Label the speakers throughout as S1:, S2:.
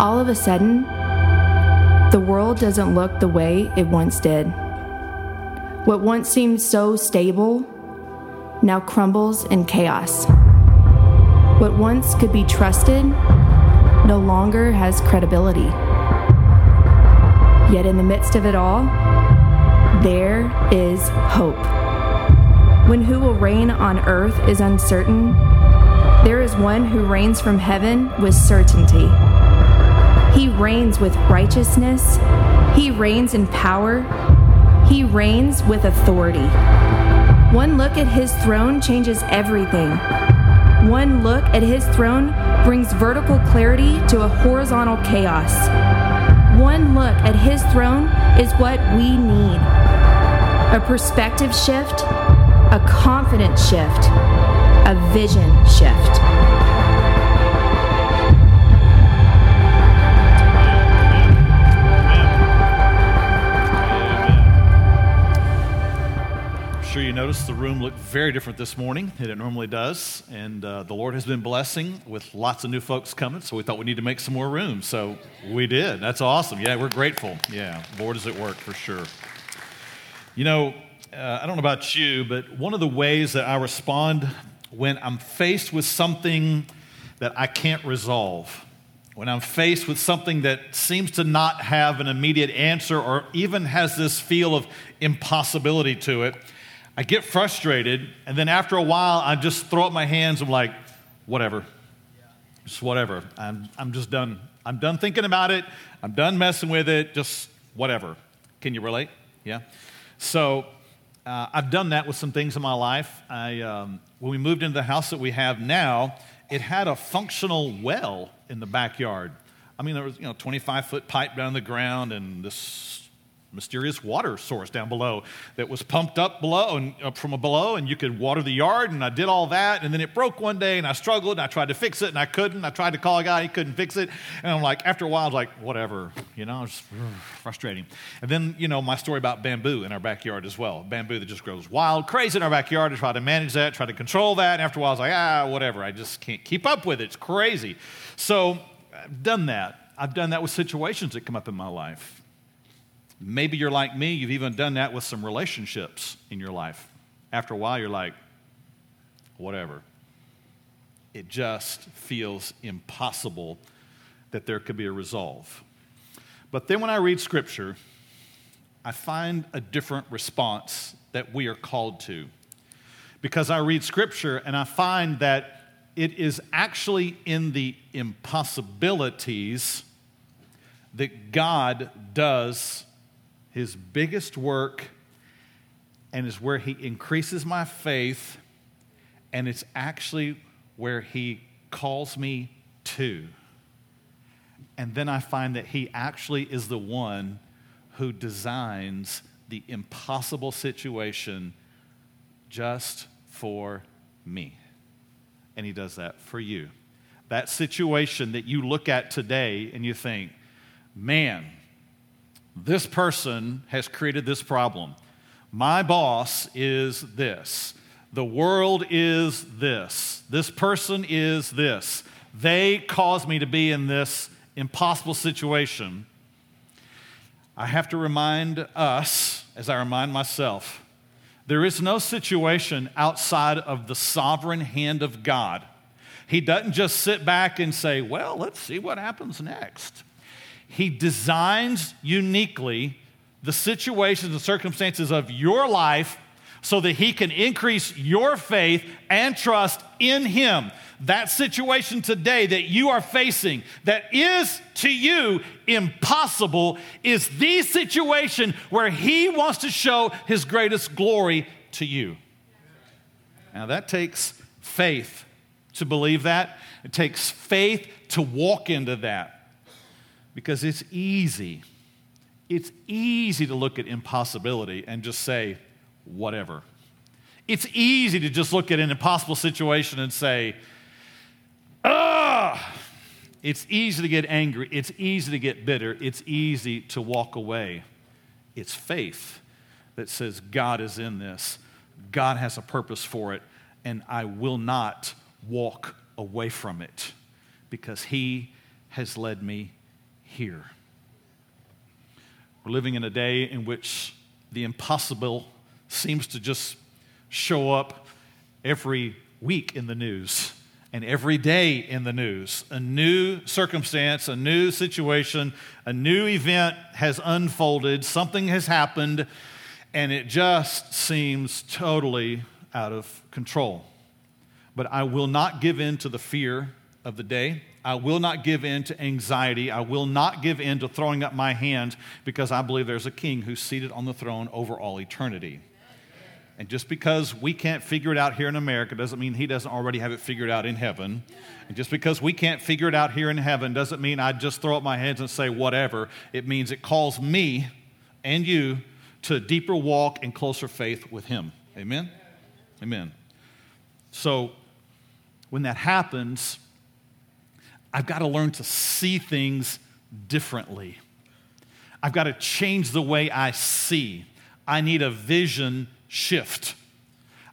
S1: All of a sudden, the world doesn't look the way it once did. What once seemed so stable now crumbles in chaos. What once could be trusted no longer has credibility. Yet in the midst of it all, there is hope. When who will reign on earth is uncertain, there is one who reigns from heaven with certainty. He reigns with righteousness, he reigns in power, he reigns with authority. One look at his throne changes everything. One look at his throne brings vertical clarity to a horizontal chaos. One look at his throne is what we need a perspective shift, a confidence shift, a vision shift.
S2: Noticed the room looked very different this morning than it normally does. And uh, the Lord has been blessing with lots of new folks coming, so we thought we need to make some more room. So we did. That's awesome. Yeah, we're grateful. Yeah, Lord is at work for sure. You know, uh, I don't know about you, but one of the ways that I respond when I'm faced with something that I can't resolve, when I'm faced with something that seems to not have an immediate answer or even has this feel of impossibility to it, I get frustrated, and then after a while, I just throw up my hands. I'm like, whatever. Just whatever. I'm, I'm just done. I'm done thinking about it. I'm done messing with it. Just whatever. Can you relate? Yeah. So uh, I've done that with some things in my life. I, um, when we moved into the house that we have now, it had a functional well in the backyard. I mean, there was you know 25 foot pipe down the ground and this mysterious water source down below that was pumped up below and up from below and you could water the yard and i did all that and then it broke one day and i struggled and i tried to fix it and i couldn't. I tried to call a guy he couldn't fix it and i'm like after a while i was like whatever you know it's frustrating. And then you know my story about bamboo in our backyard as well. Bamboo that just grows wild crazy in our backyard. I try to manage that try to control that and after a while i was like ah whatever i just can't keep up with it. It's crazy. So i've done that. I've done that with situations that come up in my life Maybe you're like me, you've even done that with some relationships in your life. After a while, you're like, whatever. It just feels impossible that there could be a resolve. But then when I read Scripture, I find a different response that we are called to. Because I read Scripture and I find that it is actually in the impossibilities that God does his biggest work and is where he increases my faith, and it's actually where he calls me to. And then I find that he actually is the one who designs the impossible situation just for me. And he does that for you. That situation that you look at today and you think, man, this person has created this problem. My boss is this. The world is this. This person is this. They caused me to be in this impossible situation. I have to remind us, as I remind myself, there is no situation outside of the sovereign hand of God. He doesn't just sit back and say, Well, let's see what happens next. He designs uniquely the situations and circumstances of your life so that He can increase your faith and trust in Him. That situation today that you are facing, that is to you impossible, is the situation where He wants to show His greatest glory to you. Now, that takes faith to believe that, it takes faith to walk into that because it's easy. It's easy to look at impossibility and just say, whatever. It's easy to just look at an impossible situation and say, ah. It's easy to get angry. It's easy to get bitter. It's easy to walk away. It's faith that says, God is in this. God has a purpose for it, and I will not walk away from it because He has led me here. We're living in a day in which the impossible seems to just show up every week in the news and every day in the news. A new circumstance, a new situation, a new event has unfolded, something has happened, and it just seems totally out of control. But I will not give in to the fear of the day. I will not give in to anxiety. I will not give in to throwing up my hands because I believe there's a king who's seated on the throne over all eternity. And just because we can't figure it out here in America doesn't mean he doesn't already have it figured out in heaven. And just because we can't figure it out here in heaven doesn't mean I just throw up my hands and say whatever. It means it calls me and you to a deeper walk and closer faith with him. Amen? Amen. So when that happens, I've got to learn to see things differently. I've got to change the way I see. I need a vision shift.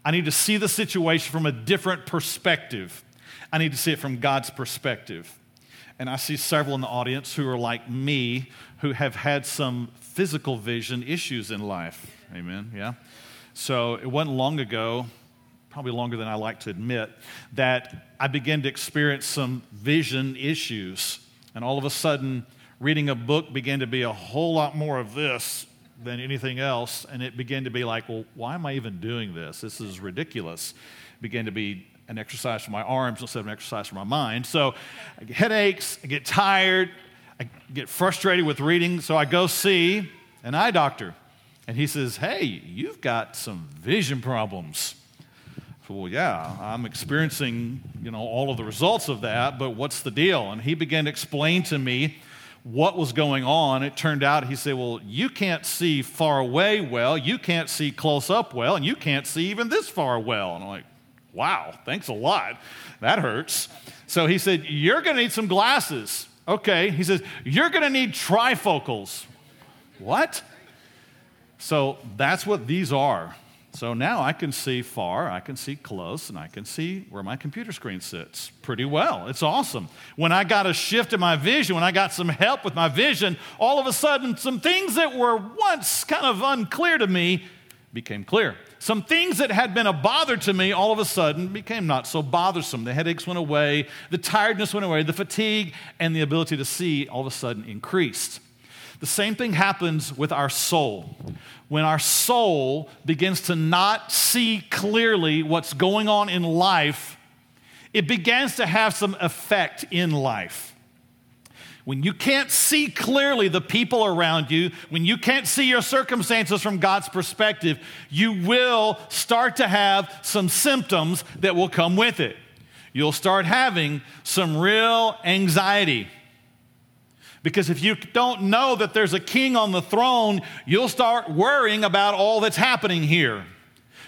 S2: I need to see the situation from a different perspective. I need to see it from God's perspective. And I see several in the audience who are like me, who have had some physical vision issues in life. Amen. Yeah. So it wasn't long ago, probably longer than I like to admit, that I began to experience some vision issues. And all of a sudden, reading a book began to be a whole lot more of this than anything else. And it began to be like, well, why am I even doing this? This is ridiculous. It began to be an exercise for my arms instead of an exercise for my mind. So I get headaches, I get tired, I get frustrated with reading. So I go see an eye doctor. And he says, Hey, you've got some vision problems. Well, yeah, I'm experiencing, you know, all of the results of that, but what's the deal? And he began to explain to me what was going on, it turned out he said, Well, you can't see far away well, you can't see close up well, and you can't see even this far well. And I'm like, Wow, thanks a lot. That hurts. So he said, You're going to need some glasses. Okay. He says, You're going to need trifocals. What? So that's what these are. So now I can see far, I can see close, and I can see where my computer screen sits pretty well. It's awesome. When I got a shift in my vision, when I got some help with my vision, all of a sudden, some things that were once kind of unclear to me became clear. Some things that had been a bother to me all of a sudden became not so bothersome. The headaches went away, the tiredness went away, the fatigue and the ability to see all of a sudden increased. The same thing happens with our soul. When our soul begins to not see clearly what's going on in life, it begins to have some effect in life. When you can't see clearly the people around you, when you can't see your circumstances from God's perspective, you will start to have some symptoms that will come with it. You'll start having some real anxiety. Because if you don't know that there's a king on the throne, you'll start worrying about all that's happening here.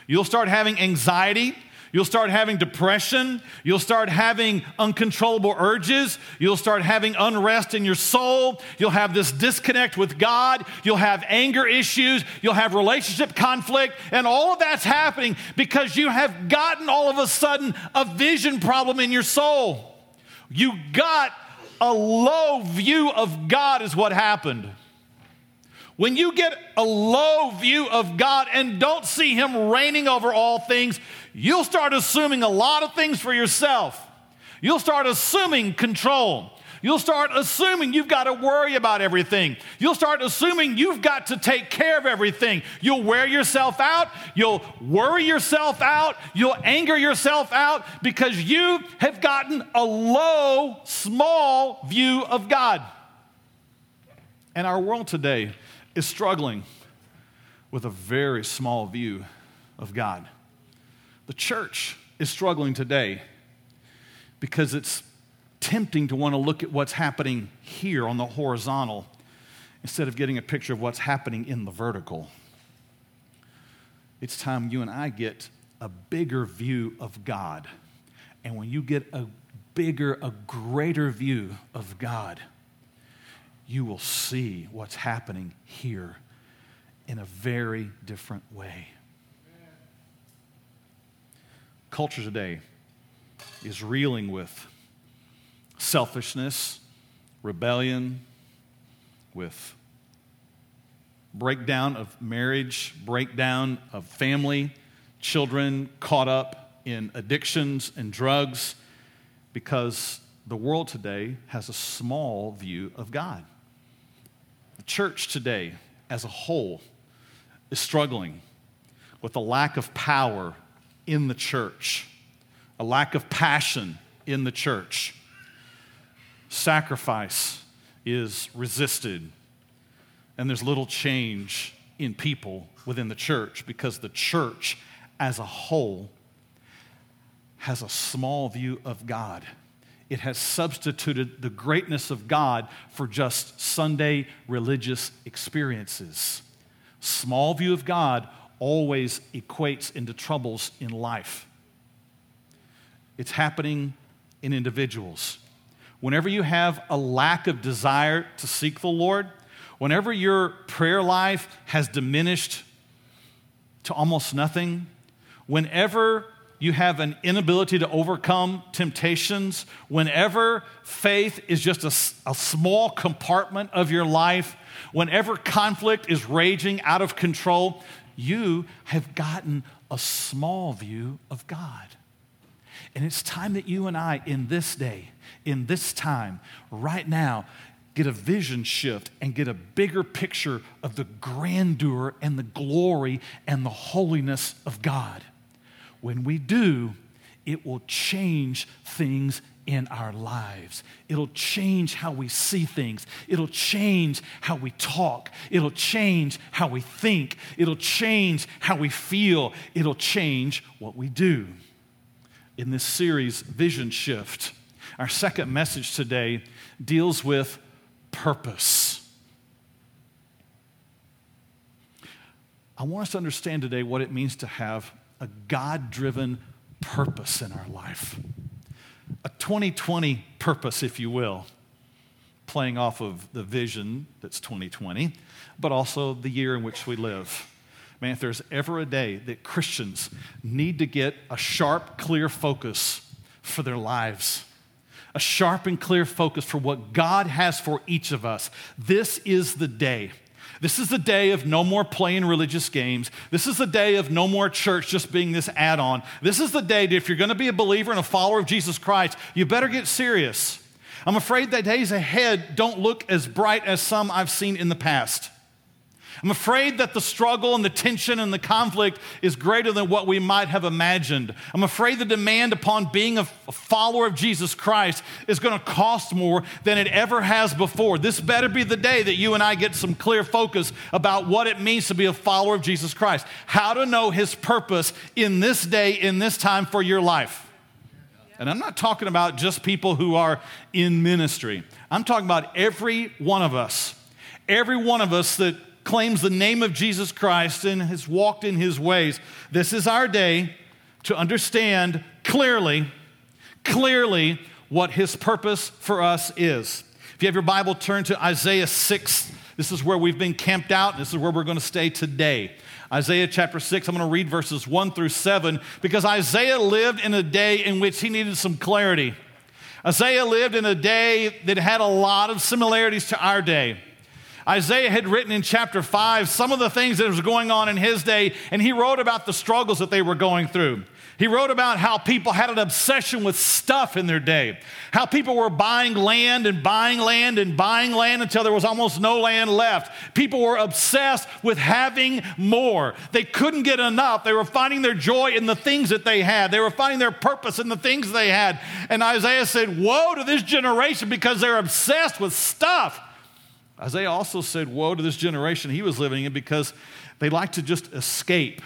S2: You'll start having anxiety. You'll start having depression. You'll start having uncontrollable urges. You'll start having unrest in your soul. You'll have this disconnect with God. You'll have anger issues. You'll have relationship conflict. And all of that's happening because you have gotten all of a sudden a vision problem in your soul. You got a low view of God, is what happened. When you get a low view of God and don't see Him reigning over all things, you'll start assuming a lot of things for yourself. You'll start assuming control. You'll start assuming you've got to worry about everything. You'll start assuming you've got to take care of everything. You'll wear yourself out. You'll worry yourself out. You'll anger yourself out because you have gotten a low, small view of God. And our world today is struggling with a very small view of God. The church is struggling today because it's tempting to want to look at what's happening here on the horizontal instead of getting a picture of what's happening in the vertical. It's time you and I get a bigger view of God. And when you get a bigger, a greater view of God, you will see what's happening here in a very different way. Culture today is reeling with selfishness, rebellion, with breakdown of marriage, breakdown of family, children caught up in addictions and drugs because the world today has a small view of God. The church today, as a whole, is struggling with a lack of power in the church, a lack of passion in the church. Sacrifice is resisted, and there's little change in people within the church because the church as a whole has a small view of God. It has substituted the greatness of God for just Sunday religious experiences. Small view of God always equates into troubles in life. It's happening in individuals. Whenever you have a lack of desire to seek the Lord, whenever your prayer life has diminished to almost nothing, whenever you have an inability to overcome temptations, whenever faith is just a, a, small compartment of your life, whenever conflict is raging out of control, you have gotten a small view of God. And it's time that you and I, in this day, in this time, right now, get a vision shift and get a bigger picture of the grandeur and the glory and the holiness of God. When we do, it will change things in our lives. It'll change how we see things. It'll change how we talk. It'll change how we think. It'll change how we feel. It'll change what we do. In this series, Vision Shift, our second message today deals with purpose. I want us to understand today what it means to have a God driven purpose in our life a 2020 purpose, if you will, playing off of the vision that's 2020, but also the year in which we live. Man, if there's ever a day that Christians need to get a sharp, clear focus for their lives, a sharp and clear focus for what God has for each of us, this is the day. This is the day of no more playing religious games. This is the day of no more church just being this add on. This is the day that if you're going to be a believer and a follower of Jesus Christ, you better get serious. I'm afraid that days ahead don't look as bright as some I've seen in the past. I'm afraid that the struggle and the tension and the conflict is greater than what we might have imagined. I'm afraid the demand upon being a follower of Jesus Christ is going to cost more than it ever has before. This better be the day that you and I get some clear focus about what it means to be a follower of Jesus Christ, how to know his purpose in this day, in this time for your life. And I'm not talking about just people who are in ministry. I'm talking about every one of us. Every one of us that claims the name of Jesus Christ and has walked in his ways. This is our day to understand clearly, clearly what his purpose for us is. If you have your Bible, turn to Isaiah 6. This is where we've been camped out. and This is where we're going to stay today. Isaiah chapter 6, I'm going to read verses 1 through 7 because Isaiah lived in a day in which he needed some clarity. Isaiah lived in a day that had a lot of similarities to our day. Isaiah had written in chapter 5 some of the things that was going on in his day, and he wrote about the struggles that they were going through. He wrote about how people had an obsession with stuff in their day, how people were buying land and buying land and buying land until there was almost no land left. People were obsessed with having more. They couldn't get enough. They were finding their joy in the things that they had, they were finding their purpose in the things they had. And Isaiah said, Woe to this generation because they're obsessed with stuff. Isaiah also said, Woe to this generation he was living in because they like to just escape.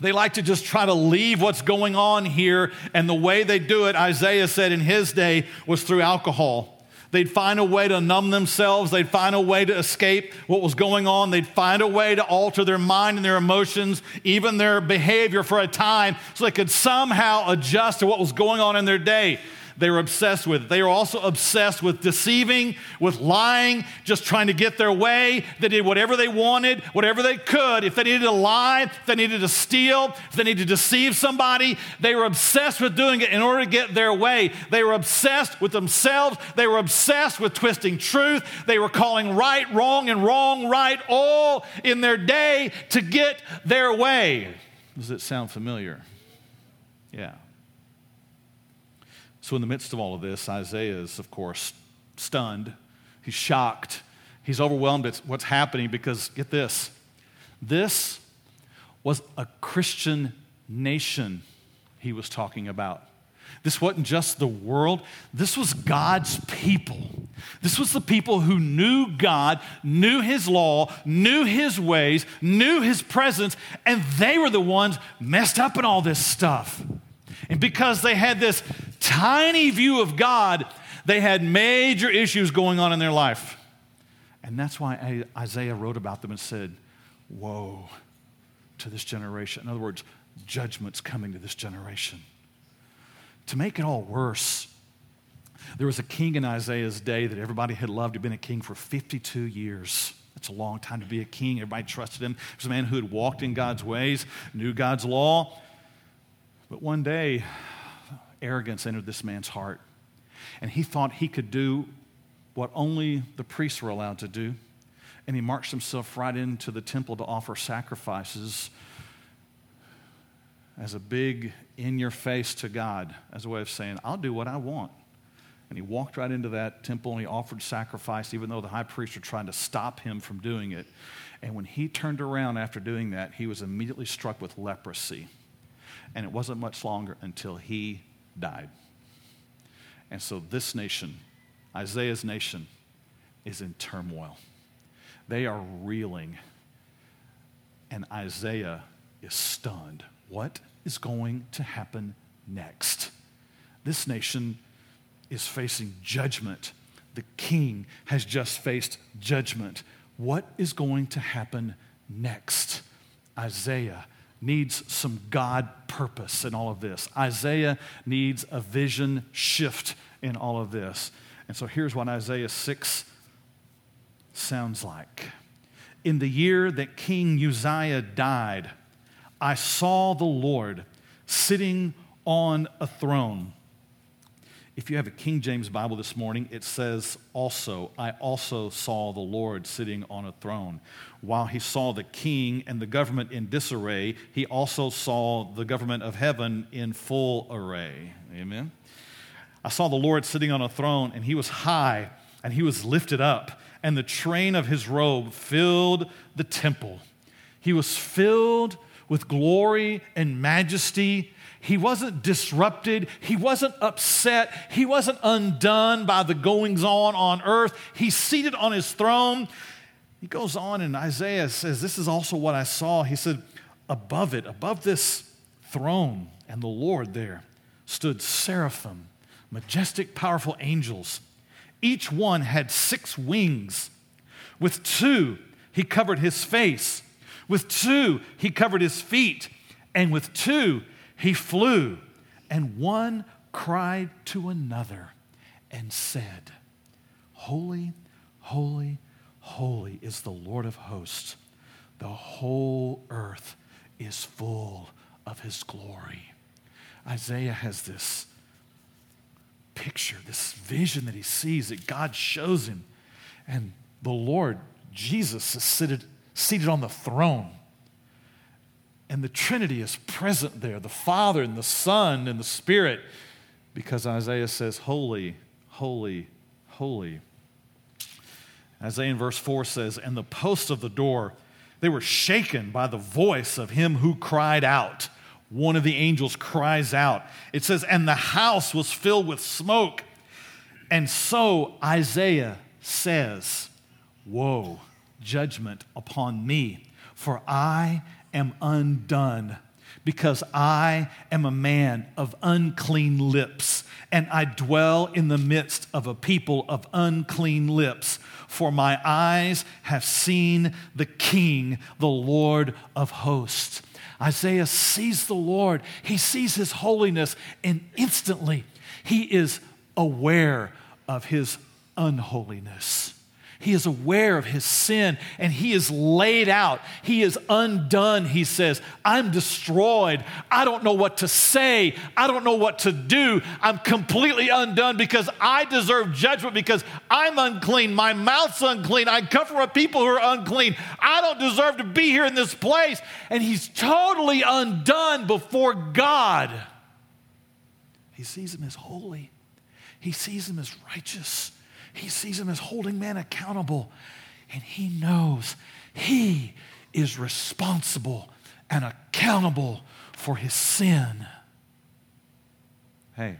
S2: They like to just try to leave what's going on here. And the way they do it, Isaiah said in his day, was through alcohol. They'd find a way to numb themselves. They'd find a way to escape what was going on. They'd find a way to alter their mind and their emotions, even their behavior for a time, so they could somehow adjust to what was going on in their day. They were obsessed with it. They were also obsessed with deceiving, with lying, just trying to get their way. They did whatever they wanted, whatever they could. If they needed to lie, if they needed to steal, if they needed to deceive somebody, they were obsessed with doing it in order to get their way. They were obsessed with themselves. They were obsessed with twisting truth. They were calling right wrong and wrong right all in their day to get their way. Does it sound familiar? Yeah. So, in the midst of all of this, Isaiah is, of course, stunned. He's shocked. He's overwhelmed at what's happening because, get this, this was a Christian nation he was talking about. This wasn't just the world, this was God's people. This was the people who knew God, knew His law, knew His ways, knew His presence, and they were the ones messed up in all this stuff. And because they had this tiny view of God, they had major issues going on in their life. And that's why Isaiah wrote about them and said, Woe to this generation. In other words, judgment's coming to this generation. To make it all worse, there was a king in Isaiah's day that everybody had loved. He'd been a king for 52 years. That's a long time to be a king. Everybody trusted him. He was a man who had walked in God's ways, knew God's law. But one day, arrogance entered this man's heart, and he thought he could do what only the priests were allowed to do. And he marched himself right into the temple to offer sacrifices as a big in your face to God, as a way of saying, I'll do what I want. And he walked right into that temple and he offered sacrifice, even though the high priests were trying to stop him from doing it. And when he turned around after doing that, he was immediately struck with leprosy. And it wasn't much longer until he died. And so this nation, Isaiah's nation, is in turmoil. They are reeling. And Isaiah is stunned. What is going to happen next? This nation is facing judgment. The king has just faced judgment. What is going to happen next? Isaiah needs some God purpose in all of this. Isaiah needs a vision shift in all of this. And so here's what Isaiah 6 sounds like. In the year that King Uzziah died, I saw the Lord sitting on a throne. If you have a King James Bible this morning, it says also, I also saw the Lord sitting on a throne. While he saw the king and the government in disarray, he also saw the government of heaven in full array. Amen. I saw the Lord sitting on a throne, and he was high and he was lifted up, and the train of his robe filled the temple. He was filled with glory and majesty. He wasn't disrupted. He wasn't upset. He wasn't undone by the goings on on earth. He's seated on his throne. He goes on, and Isaiah says, This is also what I saw. He said, Above it, above this throne and the Lord there, stood seraphim, majestic, powerful angels. Each one had six wings. With two, he covered his face with two, he covered his feet, and with two, he flew. And one cried to another and said, Holy, holy, holy is the Lord of hosts. The whole earth is full of his glory. Isaiah has this picture, this vision that he sees that God shows him. And the Lord, Jesus, is seated, seated on the throne. And the Trinity is present there the Father and the Son and the Spirit, because Isaiah says, Holy, holy, holy. Isaiah in verse 4 says, And the posts of the door, they were shaken by the voice of him who cried out. One of the angels cries out. It says, And the house was filled with smoke. And so Isaiah says, Woe judgment upon me, for I am undone, because I am a man of unclean lips, and I dwell in the midst of a people of unclean lips. For my eyes have seen the King, the Lord of hosts. Isaiah sees the Lord, he sees his holiness, and instantly he is aware of his unholiness. He is aware of his sin and he is laid out. He is undone. He says, I'm destroyed. I don't know what to say. I don't know what to do. I'm completely undone because I deserve judgment because I'm unclean. My mouth's unclean. I come from a people who are unclean. I don't deserve to be here in this place. And he's totally undone before God. He sees him as holy, he sees him as righteous. He sees him as holding man accountable, and he knows he is responsible and accountable for his sin. Hey,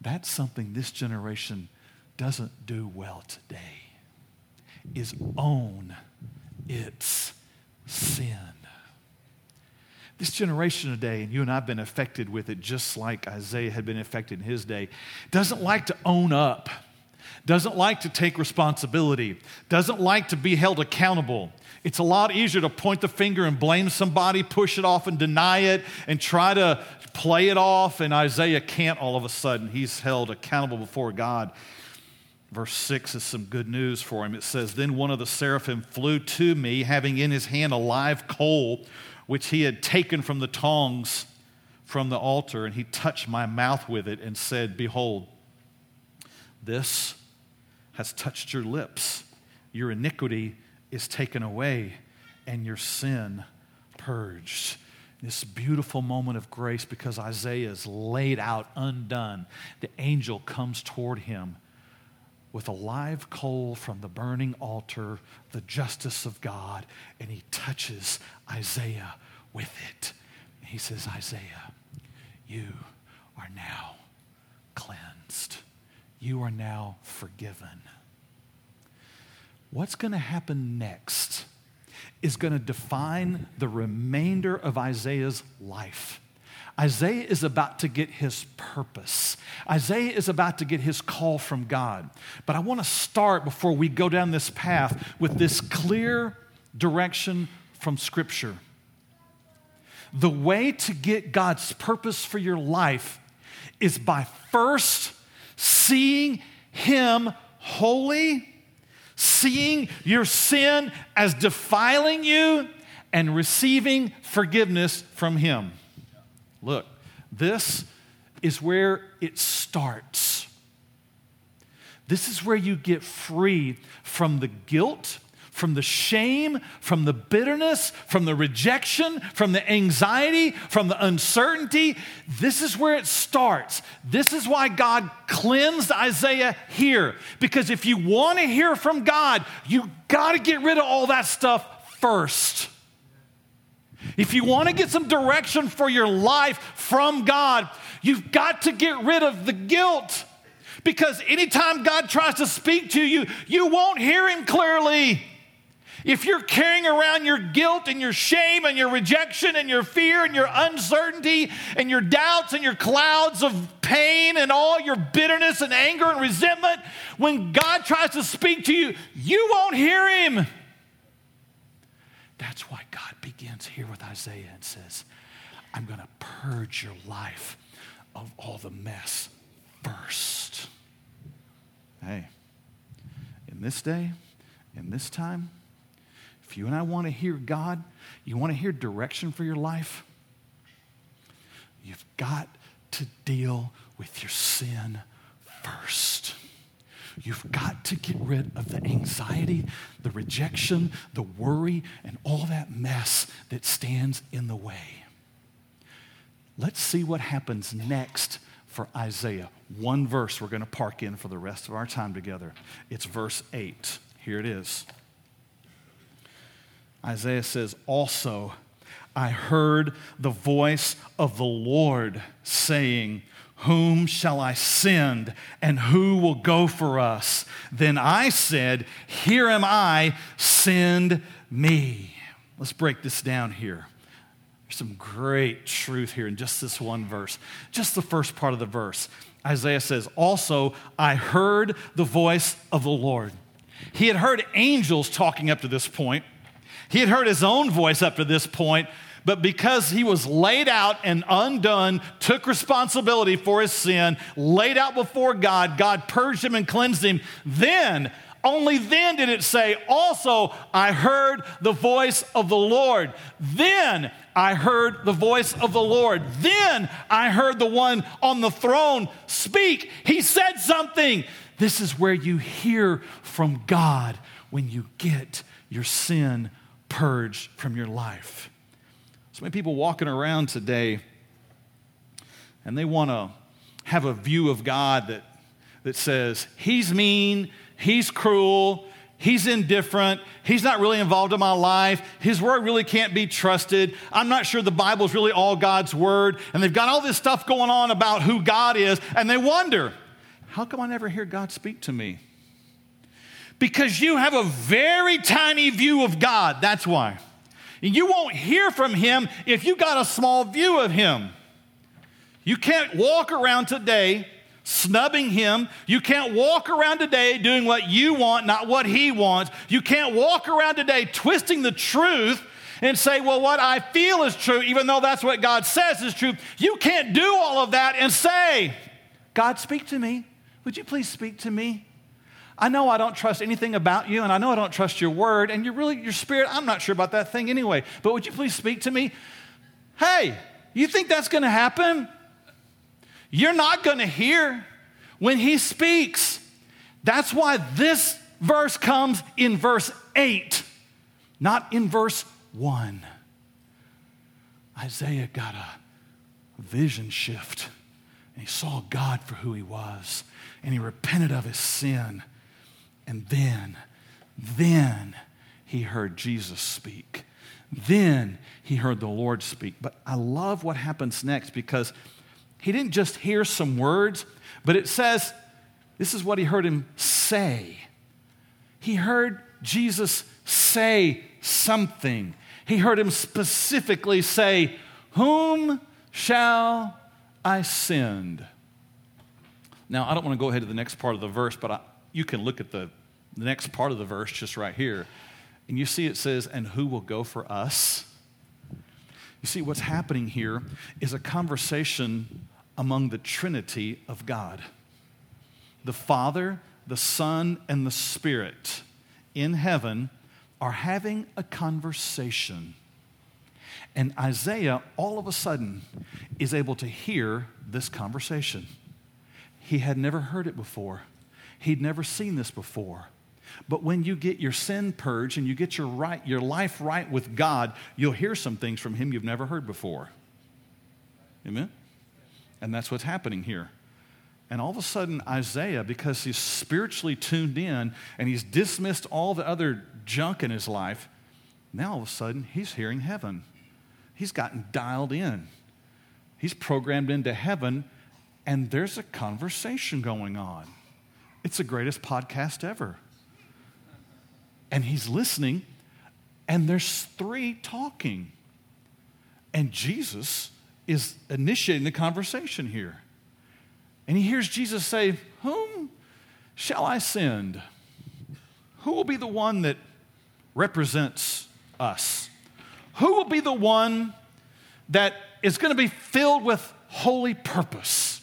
S2: that's something this generation doesn't do well today is own its sin. This generation today, and you and I have been affected with it just like Isaiah had been affected in his day, doesn't like to own up doesn't like to take responsibility, doesn't like to be held accountable. It's a lot easier to point the finger and blame somebody, push it off and deny it, and try to play it off. And Isaiah can't all of a sudden. He's held accountable before God. Verse 6 is some good news for him. It says, Then one of the seraphim flew to me, having in his hand a live coal, which he had taken from the tongs from the altar, and he touched my mouth with it and said, Behold, this has touched your lips. Your iniquity is taken away, and your sin purged. This beautiful moment of grace because Isaiah is laid out undone. The angel comes toward him with a live coal from the burning altar, the justice of God, and he touches Isaiah with it. He says, Isaiah, you are now cleansed. You are now forgiven. What's going to happen next is going to define the remainder of Isaiah's life. Isaiah is about to get his purpose. Isaiah is about to get his call from God. But I want to start before we go down this path with this clear direction from Scripture. The way to get God's purpose for your life is by first seeing Him holy, seeing your sin as defiling you, and receiving forgiveness from Him. Look, this is where it starts. This is where you get free from the guilt from the shame, from the bitterness, from the rejection, from the anxiety, from the uncertainty. This is where it starts. This is why God cleansed Isaiah here. Because if you want to hear from God, you got to get rid of all that stuff first. If you want to get some direction for your life from God, you've got to get rid of the guilt. Because anytime God tries to speak to you, you won't hear him clearly. If you're carrying around your guilt and your shame and your rejection and your fear and your uncertainty and your doubts and your clouds of pain and all your bitterness and anger and resentment, when God tries to speak to you, you won't hear him. That's why God begins here with Isaiah and says, I'm going to purge your life of all the mess first. Hey, in this day, in this time, you and I want to hear God, you want to hear direction for your life, you've got to deal with your sin first. You've got to get rid of the anxiety, the rejection, the worry, and all that mess that stands in the way. Let's see what happens next for Isaiah. One verse we're going to park in for the rest of our time together. It's verse 8. Here it is. Isaiah says, Also, I heard the voice of the Lord saying, whom shall I send, and who will go for us? Then I said, Here am I, send me. Let's break this down here. There's some great truth here in just this one verse. Just the first part of the verse. Isaiah says, Also, I heard the voice of the Lord. He had heard angels talking up to this point. He had heard his own voice up to this point, but because he was laid out and undone, took responsibility for his sin, laid out before God, God purged him and cleansed him, then only then did it say, Also, I heard the voice of the Lord. Then I heard the voice of the Lord. Then I heard the one on the throne speak. He said something. This is where you hear from God when you get your sin purged from your life. So many people walking around today and they want to have a view of God that, that says, He's mean, he's cruel, he's indifferent, he's not really involved in my life, his word really can't be trusted. I'm not sure the Bible's really all God's word. And they've got all this stuff going on about who God is, and they wonder, how come I never hear God speak to me? Because you have a very tiny view of God, that's why. You won't hear from him if you got a small view of him. You can't walk around today snubbing him. You can't walk around today doing what you want, not what he wants. You can't walk around today twisting the truth and say, well, what I feel is true, even though that's what God says is true. You can't do all of that and say, God, speak to me. Would you please speak to me? I know I don't trust anything about you, and I know I don't trust your word, and you're really, your spirit, I'm not sure about that thing anyway, but would you please speak to me? Hey, you think that's gonna happen? You're not going to hear when he speaks. That's why this verse comes in verse 8, not in verse 1. Isaiah got a vision shift, and he saw God for who he was, and he repented of his sin. And then, then he heard Jesus speak. Then he heard the Lord speak. But I love what happens next because he didn't just hear some words, but it says this is what he heard him say. He heard Jesus say something. He heard him specifically say, Whom shall I send? Now, I don't want to go ahead to the next part of the verse, but I, you can look at the, the next part of the verse just right here. And you see it says, And who will go for us? You see, what's happening here is a conversation among the Trinity of God the Father, the Son, and the Spirit in heaven are having a conversation. And Isaiah, all of a sudden, is able to hear this conversation. He had never heard it before, he'd never seen this before. But when you get your sin purged and you get your, right, your life right with God, you'll hear some things from Him you've never heard before. Amen? And that's what's happening here. And all of a sudden, Isaiah, because he's spiritually tuned in and he's dismissed all the other junk in his life, now all of a sudden he's hearing heaven. He's gotten dialed in. He's programmed into heaven, and there's a conversation going on. It's the greatest podcast ever. And he's listening, and there's three talking. And Jesus is initiating the conversation here. And he hears Jesus say, Whom shall I send? Who will be the one that represents us? Who will be the one that is going to be filled with holy purpose?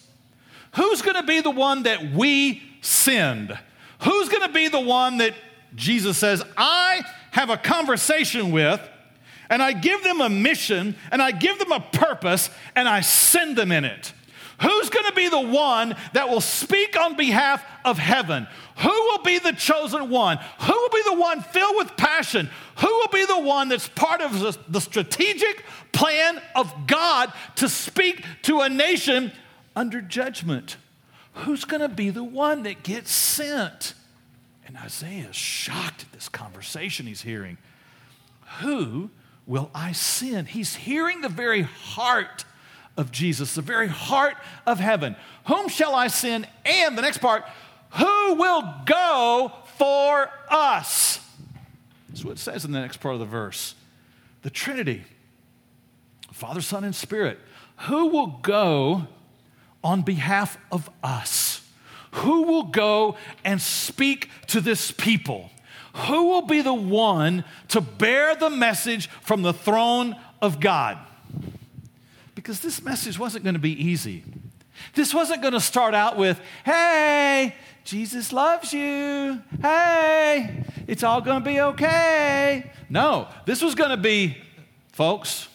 S2: Who's going to be the one that we send? Who's going to be the one that Jesus says, I have a conversation with and I give them a mission and I give them a purpose and I send them in it. Who's going to be the one that will speak on behalf of heaven? Who will be the chosen one? Who will be the one filled with passion? Who will be the one that's part of the strategic plan of God to speak to a nation under judgment? Who's going to be the one that gets sent? And Isaiah is shocked at this conversation he's hearing. Who will I send? He's hearing the very heart of Jesus, the very heart of heaven. Whom shall I send? And the next part, who will go for us? That's what it says in the next part of the verse. The Trinity, Father, Son, and Spirit. Who will go on behalf of us? Who will go and speak to this people? Who will be the one to bear the message from the throne of God. Because this message wasn't going to be easy. This wasn't going to start out with, hey, Jesus loves you. Hey, it's all going to be okay. No, this was going to be, folks,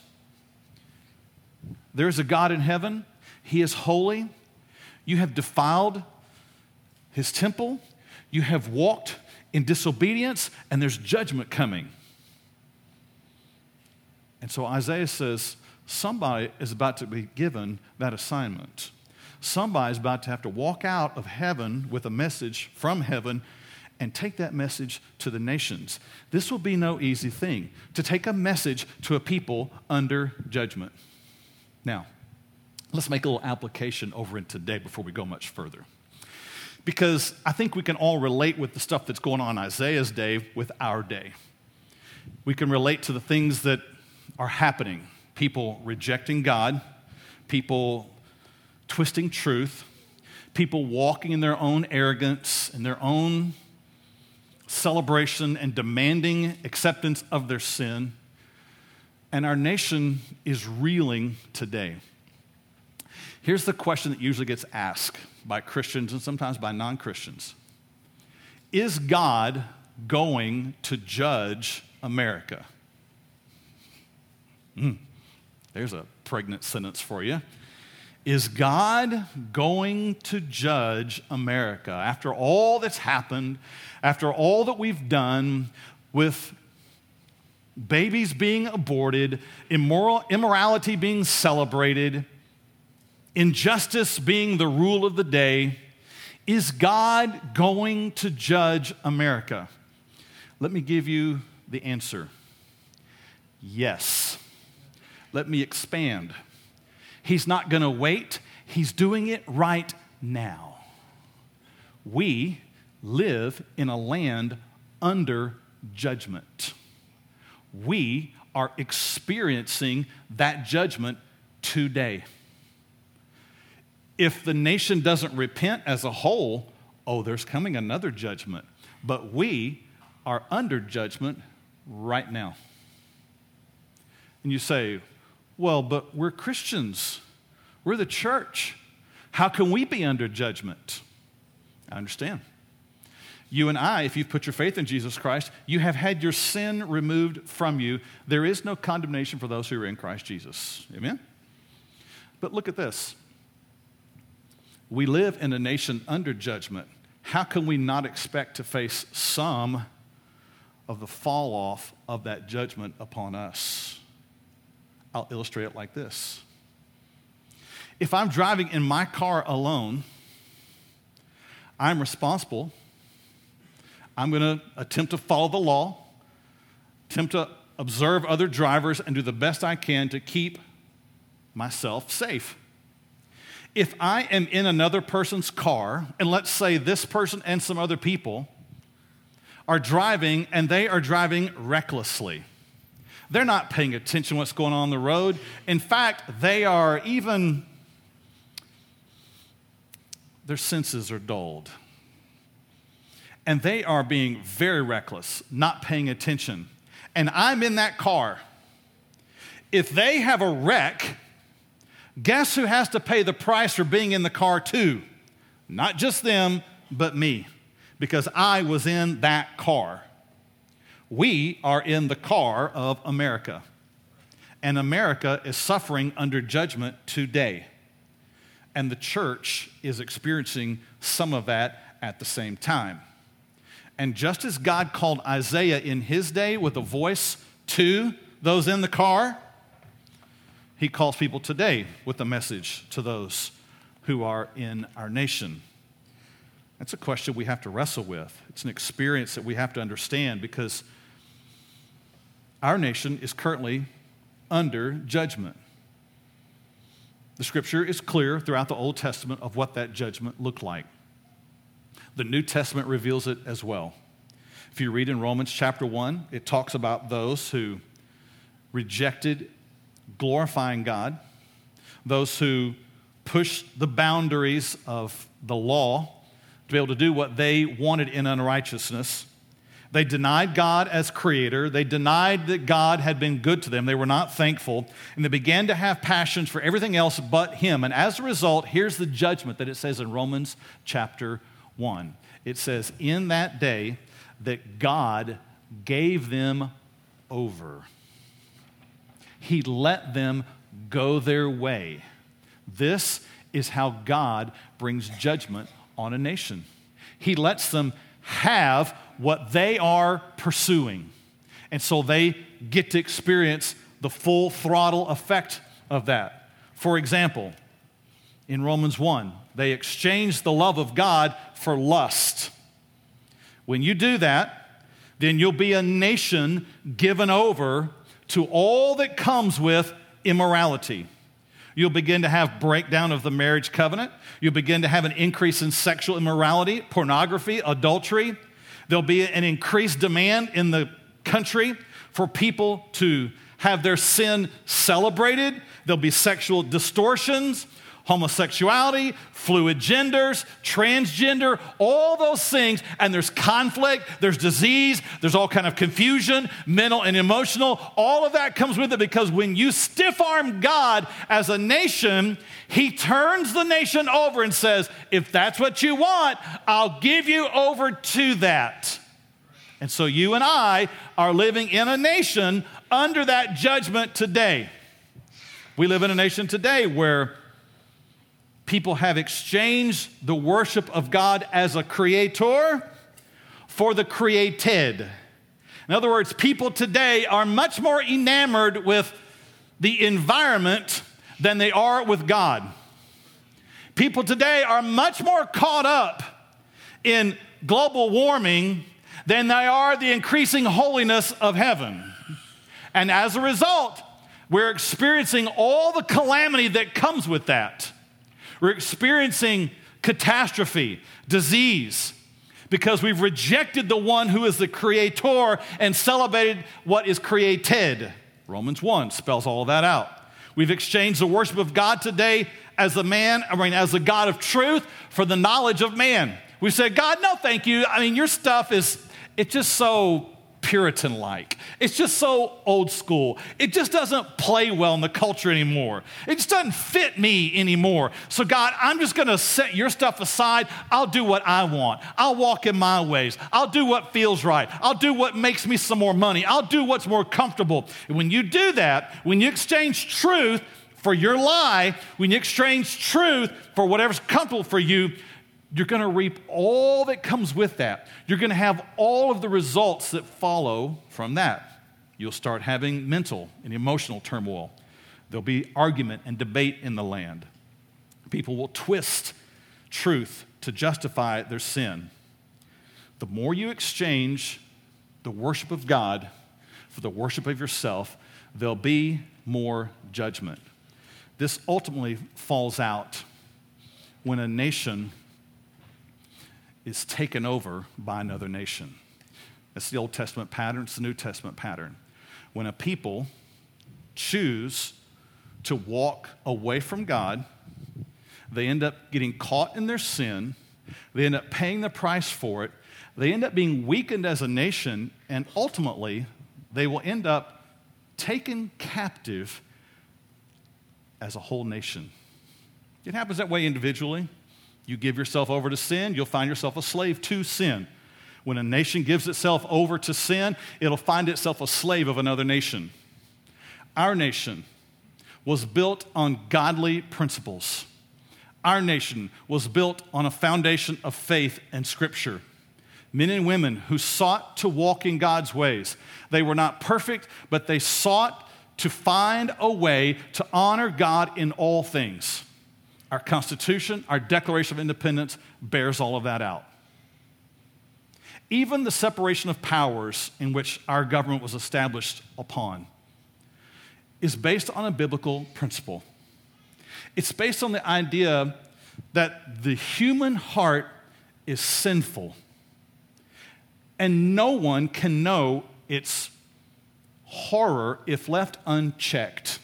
S2: there's a God in heaven. He is holy. You have defiled his temple. You have walked in disobedience, and there's judgment coming. And so Isaiah says, somebody is about to be given that assignment. Somebody is about to have to walk out of heaven with a message from heaven and take that message to the nations. This will be no easy thing to take a message to a people under judgment. Now, let's make a little application over in today before we go much further. Because I think we can all relate with the stuff that's going on in Isaiah's day with our day. We can relate to the things that are happening people rejecting God, people twisting truth, people walking in their own arrogance and their own celebration and demanding acceptance of their sin. And our nation is reeling today. Here's the question that usually gets asked by Christians and sometimes by non Christians Is God going to judge America? Mm, there's a pregnant sentence for you. Is God going to judge America after all that's happened, after all that we've done with babies being aborted, immoral, immorality being celebrated, injustice being the rule of the day? Is God going to judge America? Let me give you the answer yes. Let me expand. He's not going to wait, He's doing it right now. We live in a land under judgment. We are experiencing that judgment today. If the nation doesn't repent as a whole, oh, there's coming another judgment. But we are under judgment right now. And you say, well, but we're Christians, we're the church. How can we be under judgment? I understand. You and I, if you've put your faith in Jesus Christ, you have had your sin removed from you. There is no condemnation for those who are in Christ Jesus. Amen? But look at this. We live in a nation under judgment. How can we not expect to face some of the fall off of that judgment upon us? I'll illustrate it like this. If I'm driving in my car alone, I'm responsible. I'm going to attempt to follow the law, attempt to observe other drivers, and do the best I can to keep myself safe. If I am in another person's car, and let's say this person and some other people are driving and they are driving recklessly, they're not paying attention what's going on, on the road. In fact, they are even, their senses are dulled. And they are being very reckless, not paying attention. And I'm in that car. If they have a wreck, guess who has to pay the price for being in the car too? Not just them, but me, because I was in that car. We are in the car of America, and America is suffering under judgment today. And the church is experiencing some of that at the same time. And just as God called Isaiah in his day with a voice to those in the car, he calls people today with a message to those who are in our nation. That's a question we have to wrestle with. It's an experience that we have to understand because our nation is currently under judgment. The scripture is clear throughout the Old Testament of what that judgment looked like. The New Testament reveals it as well. If you read in Romans chapter 1, it talks about those who rejected glorifying God, those who pushed the boundaries of the law to be able to do what they wanted in unrighteousness, They denied God as creator. They denied that God had been good to them. They were not thankful. And they began to have passions for everything else but Him. And as a result, here's the judgment that it says in Romans chapter 1. It says, In that day, that God gave them over. He let them go their way. This is how God brings judgment on a nation. He lets them have what they are pursuing. And so they get to experience the full throttle effect of that. For example, in Romans 1, they exchanged the love of God for lust. When you do that, then you'll be a nation given over to all that comes with immorality. You'll begin to have breakdown of the marriage covenant. You'll begin to have an increase in sexual immorality, pornography, adultery. There'll be an increased demand in the country for people to have their sin celebrated. There'll be sexual distortions homosexuality, fluid genders, transgender, all those things, and there's conflict, there's disease, there's all kind of confusion, mental and emotional. All of that comes with it because when you stiff arm God as a nation, He turns the nation over and says, If that's what you want, I'll give you over to that. And so you and I are living in a nation under that judgment today. We live in a nation today where people have exchanged the worship of God as a creator for the created. In other words, people today are much more enamored with the environment than they are with God. People today are much more caught up in global warming than they are the increasing holiness of heaven. And as a result, we're experiencing all the calamity that comes with that. We're experiencing catastrophe, disease, because we've rejected the one who is the creator and celebrated what is created. Romans 1 spells all that out. We've exchanged the worship of God today as the man, I mean, as the God of truth for the knowledge of man. We said, God, no, thank you. I mean, your stuff is, it's just so Puritan like. It's just so old school. It just doesn't play well in the culture anymore. It just doesn't fit me anymore. So, God, I'm just going to set your stuff aside. I'll do what I want. I'll walk in my ways. I'll do what feels right. I'll do what makes me some more money. I'll do what's more comfortable. And when you do that, when you exchange truth for your lie, when you exchange truth for whatever's comfortable for you, you're going to reap all that comes with that. You're going to have all of the results that follow from that. You'll start having mental and emotional turmoil. There'll be argument and debate in the land. People will twist truth to justify their sin. The more you exchange the worship of God for the worship of yourself, there'll be more judgment. This ultimately falls out when a nation is taken over by another nation. That's the Old Testament pattern, it's the New Testament pattern. When a people choose to walk away from God, they end up getting caught in their sin, they end up paying the price for it, they end up being weakened as a nation, and ultimately, they will end up taken captive as a whole nation. It happens that way individually. You give yourself over to sin, you'll find yourself a slave to sin. When a nation gives itself over to sin, it'll find itself a slave of another nation. Our nation was built on godly principles. Our nation was built on a foundation of faith and scripture. Men and women who sought to walk in God's ways. They were not perfect, but they sought to find a way to honor God in all things. Our Constitution, our Declaration of Independence bears all of that out. Even the separation of powers in which our government was established upon is based on a biblical principle. It's based on the idea that the human heart is sinful and no one can know its horror if left unchecked.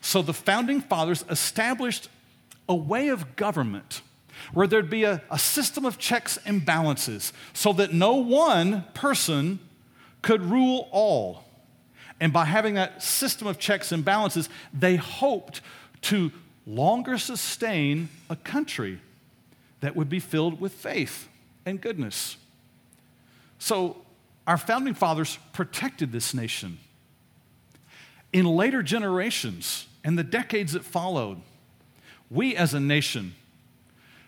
S2: So the founding fathers established a way of government where there'd be a, a system of checks and balances so that no one person could rule all. And by having that system of checks and balances, they hoped to longer sustain a country that would be filled with faith and goodness. So, our founding fathers protected this nation. In later generations and the decades that followed, we as a nation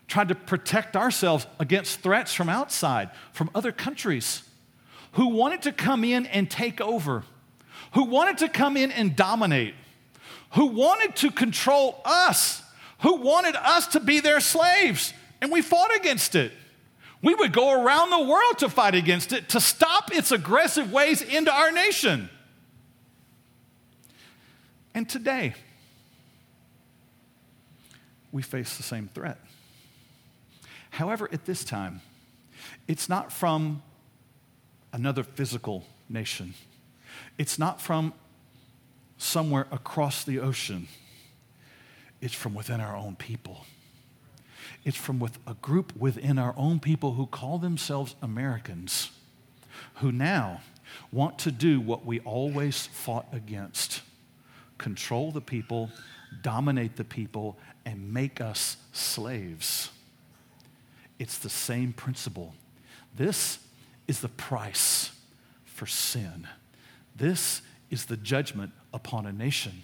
S2: tried to protect ourselves against threats from outside, from other countries who wanted to come in and take over, who wanted to come in and dominate, who wanted to control us, who wanted us to be their slaves. And we fought against it. We would go around the world to fight against it, to stop its aggressive ways into our nation. And today, we face the same threat. However, at this time, it's not from another physical nation, it's not from somewhere across the ocean, it's from within our own people. It's from with a group within our own people who call themselves Americans, who now want to do what we always fought against control the people, dominate the people, and make us slaves. It's the same principle. This is the price for sin. This is the judgment upon a nation.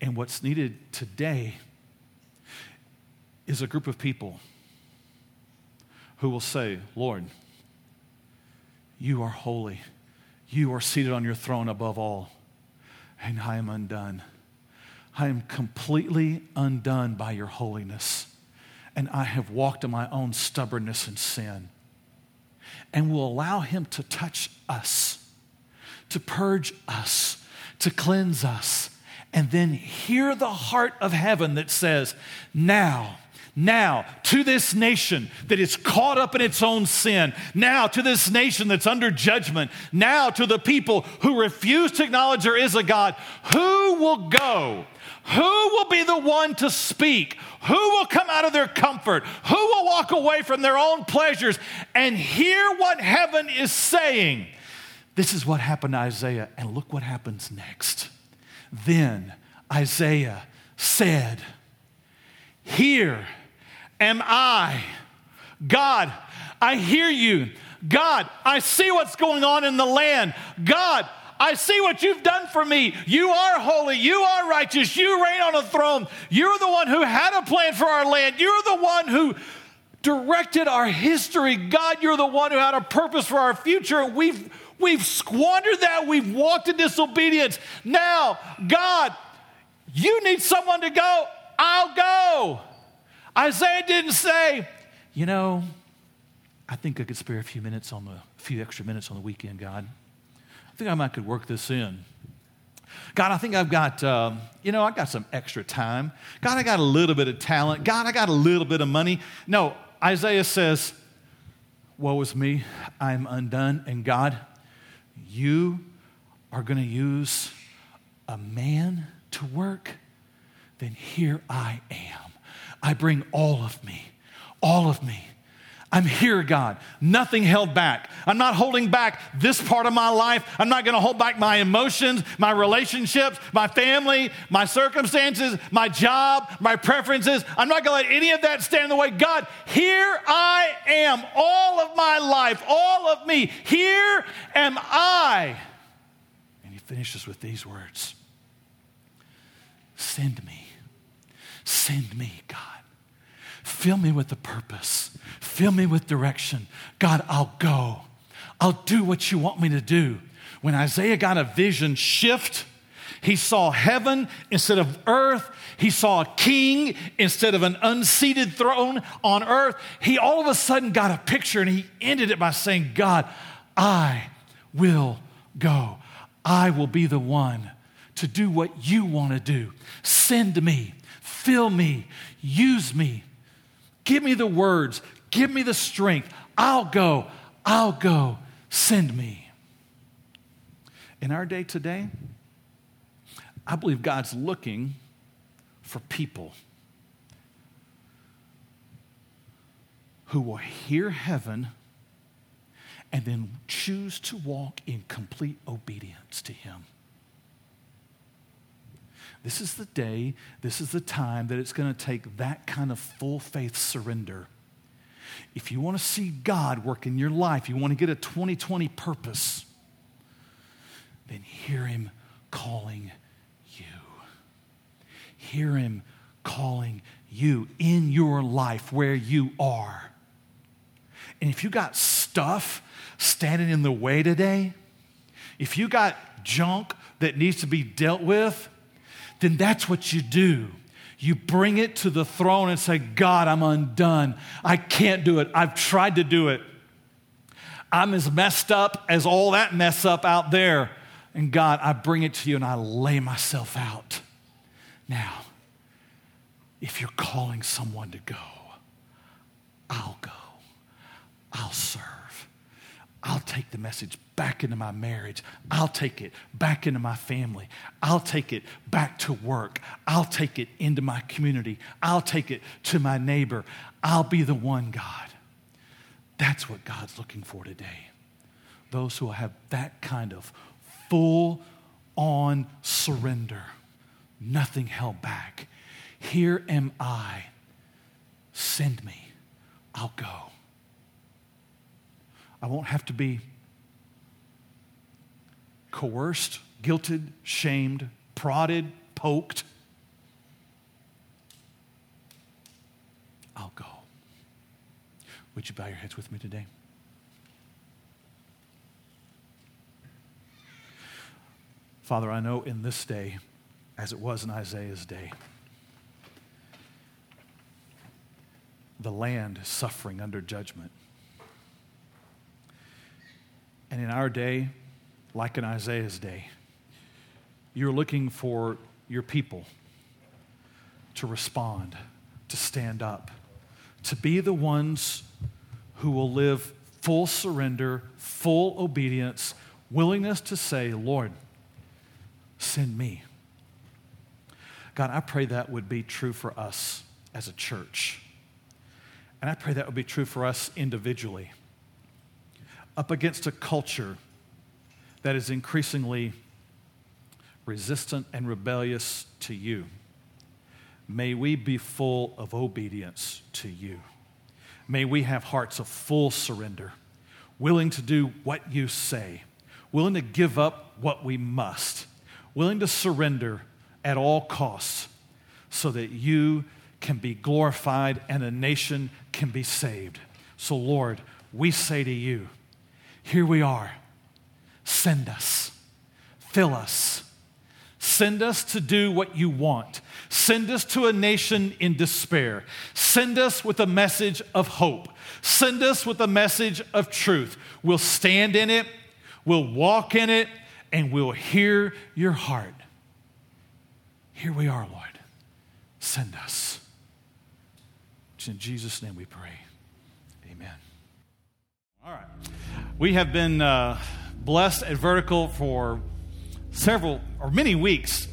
S2: And what's needed today is a group of people who will say, Lord, you are holy. You are seated on your throne above all. And I am undone. I am completely undone by your holiness. And I have walked in my own stubbornness and sin. And will allow him to touch us, to purge us, to cleanse us, and then hear the heart of heaven that says, Now, now, to this nation that is caught up in its own sin, now to this nation that's under judgment, now to the people who refuse to acknowledge there is a God, who will go? Who will be the one to speak? Who will come out of their comfort? Who will walk away from their own pleasures and hear what heaven is saying? This is what happened to Isaiah, and look what happens next. Then Isaiah said, Here am I. God, I hear you. God, I see what's going on in the land. God, I see what you've done for me. You are holy. You are righteous. You reign on a throne. You're the one who had a plan for our land. You're the one who directed our history. God, you're the one who had a purpose for our future. We've, we've squandered that. We've walked in disobedience. Now, God, you need someone to go. I'll go. Isaiah didn't say, you know, I think I could spare a few minutes on the, a few extra minutes on the weekend, God. I think I might could work this in. God, I think I've got, um, you know, I've got some extra time. God, I got a little bit of talent. God, I got a little bit of money. No, Isaiah says, Woe is me, I'm undone. And God, you are going to use a man to work. Then here I am. I bring all of me, all of me. I'm here, God. Nothing held back. I'm not holding back this part of my life. I'm not going to hold back my emotions, my relationships, my family, my circumstances, my job, my preferences. I'm not going to let any of that stand in the way. God, here I am, all of my life, all of me. Here am I. And he finishes with these words Send me. Send me, God. Fill me with the purpose. Fill me with direction. God, I'll go. I'll do what you want me to do. When Isaiah got a vision shift, he saw heaven instead of earth. He saw a king instead of an unseated throne on earth. He all of a sudden got a picture and he ended it by saying, God, I will go. I will be the one to do what you want to do. Send me, fill me, use me. Give me the words. Give me the strength. I'll go. I'll go. Send me. In our day today, I believe God's looking for people who will hear heaven and then choose to walk in complete obedience to Him. This is the day, this is the time that it's going to take that kind of full faith surrender. If you want to see God work in your life, you want to get a 2020 purpose, then hear Him calling you. Hear Him calling you in your life where you are. And if you got stuff standing in the way today, if you got junk that needs to be dealt with, then that's what you do. You bring it to the throne and say, God, I'm undone. I can't do it. I've tried to do it. I'm as messed up as all that mess up out there. And God, I bring it to you and I lay myself out. Now, if you're calling someone to go, I'll go. I'll serve. I'll take the message back into my marriage. I'll take it back into my family. I'll take it back to work. I'll take it into my community. I'll take it to my neighbor. I'll be the one, God. That's what God's looking for today. Those who have that kind of full on surrender, nothing held back. Here am I. Send me. I'll go. I won't have to be coerced, guilted, shamed, prodded, poked. I'll go. Would you bow your heads with me today? Father, I know in this day, as it was in Isaiah's day, the land is suffering under judgment. And in our day, like in Isaiah's day, you're looking for your people to respond, to stand up, to be the ones who will live full surrender, full obedience, willingness to say, Lord, send me. God, I pray that would be true for us as a church. And I pray that would be true for us individually up against a culture that is increasingly resistant and rebellious to you. May we be full of obedience to you. May we have hearts of full surrender, willing to do what you say, willing to give up what we must, willing to surrender at all costs so that you can be glorified and a nation can be saved. So, Lord, we say to you, here we are. Send us, fill us, send us to do what you want. Send us to a nation in despair. Send us with a message of hope. Send us with a message of truth. We'll stand in it, we'll walk in it, and we'll hear your heart. Here we are, Lord. Send us. It's in Jesus' name we pray. All right. We have been uh, blessed at Vertical for several or many weeks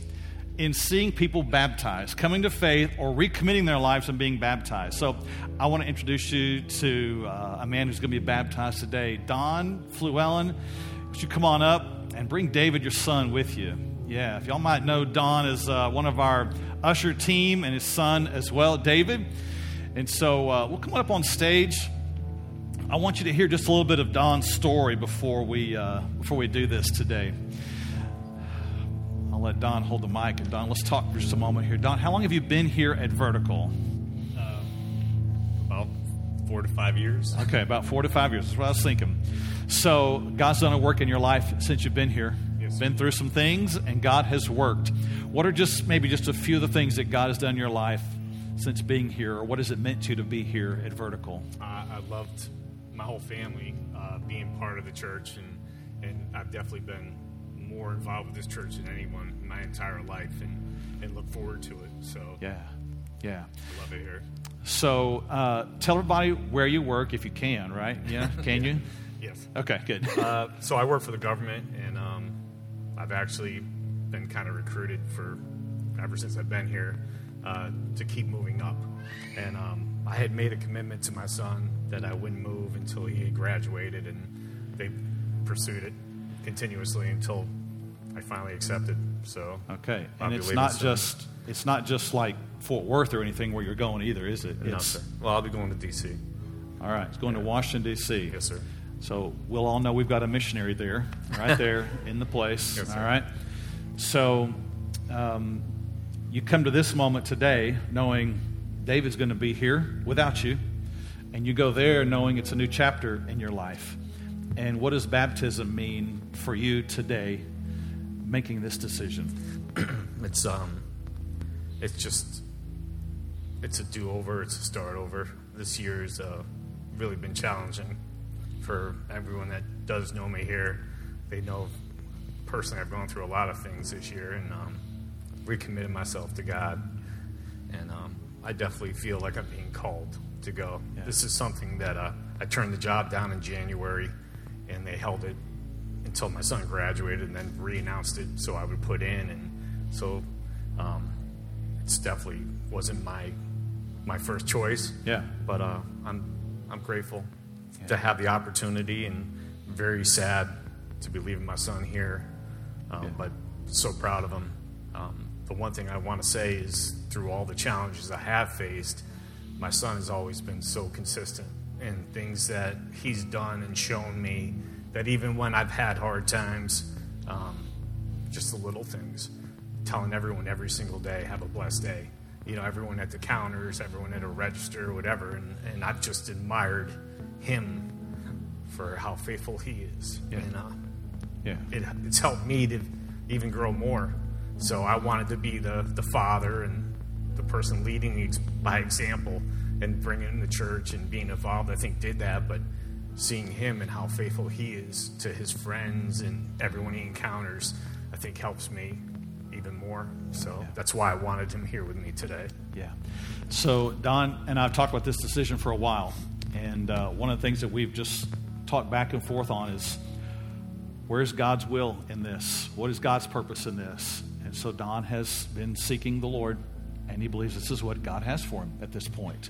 S2: in seeing people baptized, coming to faith, or recommitting their lives and being baptized. So I want to introduce you to uh, a man who's going to be baptized today, Don Fluellen. Would you come on up and bring David, your son, with you? Yeah, if y'all might know, Don is uh, one of our usher team and his son as well, David. And so uh, we'll come up on stage. I want you to hear just a little bit of Don's story before we, uh, before we do this today. I'll let Don hold the mic. And Don, let's talk for just a moment here. Don, how long have you been here at Vertical?
S3: Uh, about four to five years.
S2: Okay, about four to five years. That's what I was thinking. So God's done a work in your life since you've been here.
S3: Yes.
S2: Been through some things, and God has worked. What are just maybe just a few of the things that God has done in your life since being here, or what has it meant to you to be here at Vertical?
S3: Uh, I loved my whole family uh, being part of the church, and and I've definitely been more involved with this church than anyone in my entire life, and and look forward to it. So
S2: Yeah, yeah.
S3: I love it here.
S2: So uh, tell everybody where you work if you can, right? Yeah, can you?
S3: Yes.
S2: Okay, good.
S3: Uh, so I work for the government, and um, I've actually been kind of recruited for ever since I've been here uh, to keep moving up. And um, I had made a commitment to my son that I wouldn't move until he graduated, and they pursued it continuously until I finally accepted. So
S2: Okay,
S3: I'll
S2: and it's not just it's not just like Fort Worth or anything where you're going either, is it?
S3: No,
S2: It's,
S3: sir. Well, I'll be going to D.C.
S2: All right, it's going to Washington D.C.
S3: Yes, sir.
S2: So we'll all know we've got a missionary there, right there in the place.
S3: Yes, sir.
S2: all right. So um, you come to this moment today knowing David's going to be here without you, and you go there knowing it's a new chapter in your life. And what does baptism mean for you today, making this decision?
S3: It's um, it's just, it's a do-over. It's a start over. This year's uh, really been challenging for everyone that does know me here. They know personally I've gone through a lot of things this year and um, recommitted myself to God, and um, I definitely feel like I'm being called to go.
S2: Yeah.
S3: This is something that uh, I turned the job down in January, and they held it until my son graduated, and then re-announced it so I would put in, and so um, it's definitely wasn't my my first choice.
S2: Yeah.
S3: But uh, I'm I'm grateful to have the opportunity, and very sad to be leaving my son here. Um,
S2: Yeah.
S3: But so proud of him. Um, the one thing I want to say is, through all the challenges I have faced, my son has always been so consistent in things that he's done and shown me that even when I've had hard times, um, just the little things, telling everyone every single day, have a blessed day. You know, everyone at the counters, everyone at a register, whatever. And, and I've just admired him for how faithful he is.
S2: Yeah.
S3: And uh,
S2: Yeah.
S3: it, it's helped me to even grow more. So I wanted to be the, the father and the person leading by example and bringing to church and being involved. I think did that, but seeing him and how faithful he is to his friends and everyone he encounters, I think helps me even more. So that's why I wanted him here with me today.
S2: Yeah. So Don and I've talked about this decision for a while, and uh, one of the things that we've just talked back and forth on is where's God's will in this? What is God's purpose in this? And so Don has been seeking the Lord, and he believes this is what God has for him at this point.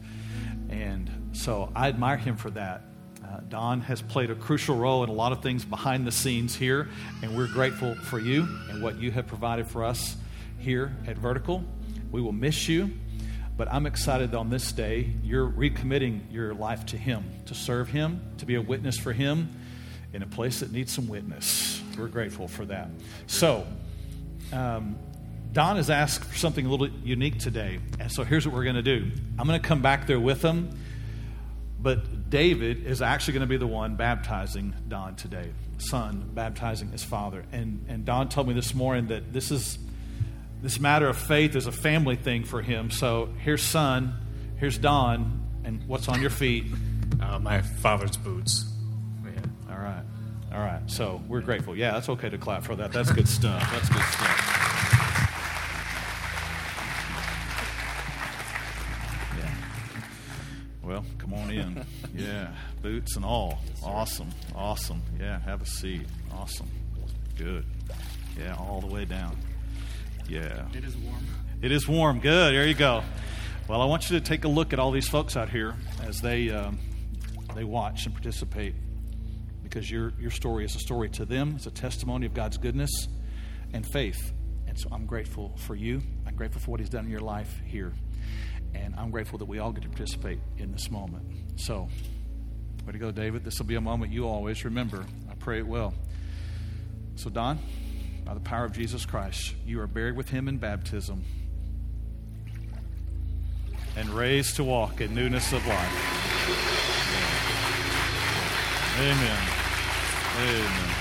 S2: And so I admire him for that. Uh, Don has played a crucial role in a lot of things behind the scenes here, and we're grateful for you and what you have provided for us here at Vertical. We will miss you, but I'm excited on this day you're recommitting your life to Him, to serve Him, to be a witness for Him in a place that needs some witness. We're grateful for that. So, um, Don has asked for something a little unique today, and so here's what we're going to do I'm going to come back there with him. But David is actually going to be the one baptizing Don today, son baptizing his father. And, and Don told me this morning that this is this matter of faith is a family thing for him. So here's son, here's Don, and what's on your feet?
S3: Uh, my father's boots. Yeah.
S2: All right, all right. So we're grateful. Yeah, that's okay to clap for that. That's good stuff. That's good stuff. Come on in. Yeah, boots and all. Awesome, awesome. Yeah, have a seat. Awesome. Good. Yeah, all the way down. Yeah.
S3: It is warm.
S2: It is warm. Good. There you go. Well, I want you to take a look at all these folks out here as they um, they watch and participate, because your your story is a story to them. It's a testimony of God's goodness and faith. And so I'm grateful for you. I'm grateful for what He's done in your life here, and I'm grateful that we all get to participate in this moment. So, way to go, David. This will be a moment you always remember. I pray it will. So, Don, by the power of Jesus Christ, you are buried with him in baptism and raised to walk in newness of life. Amen. Amen.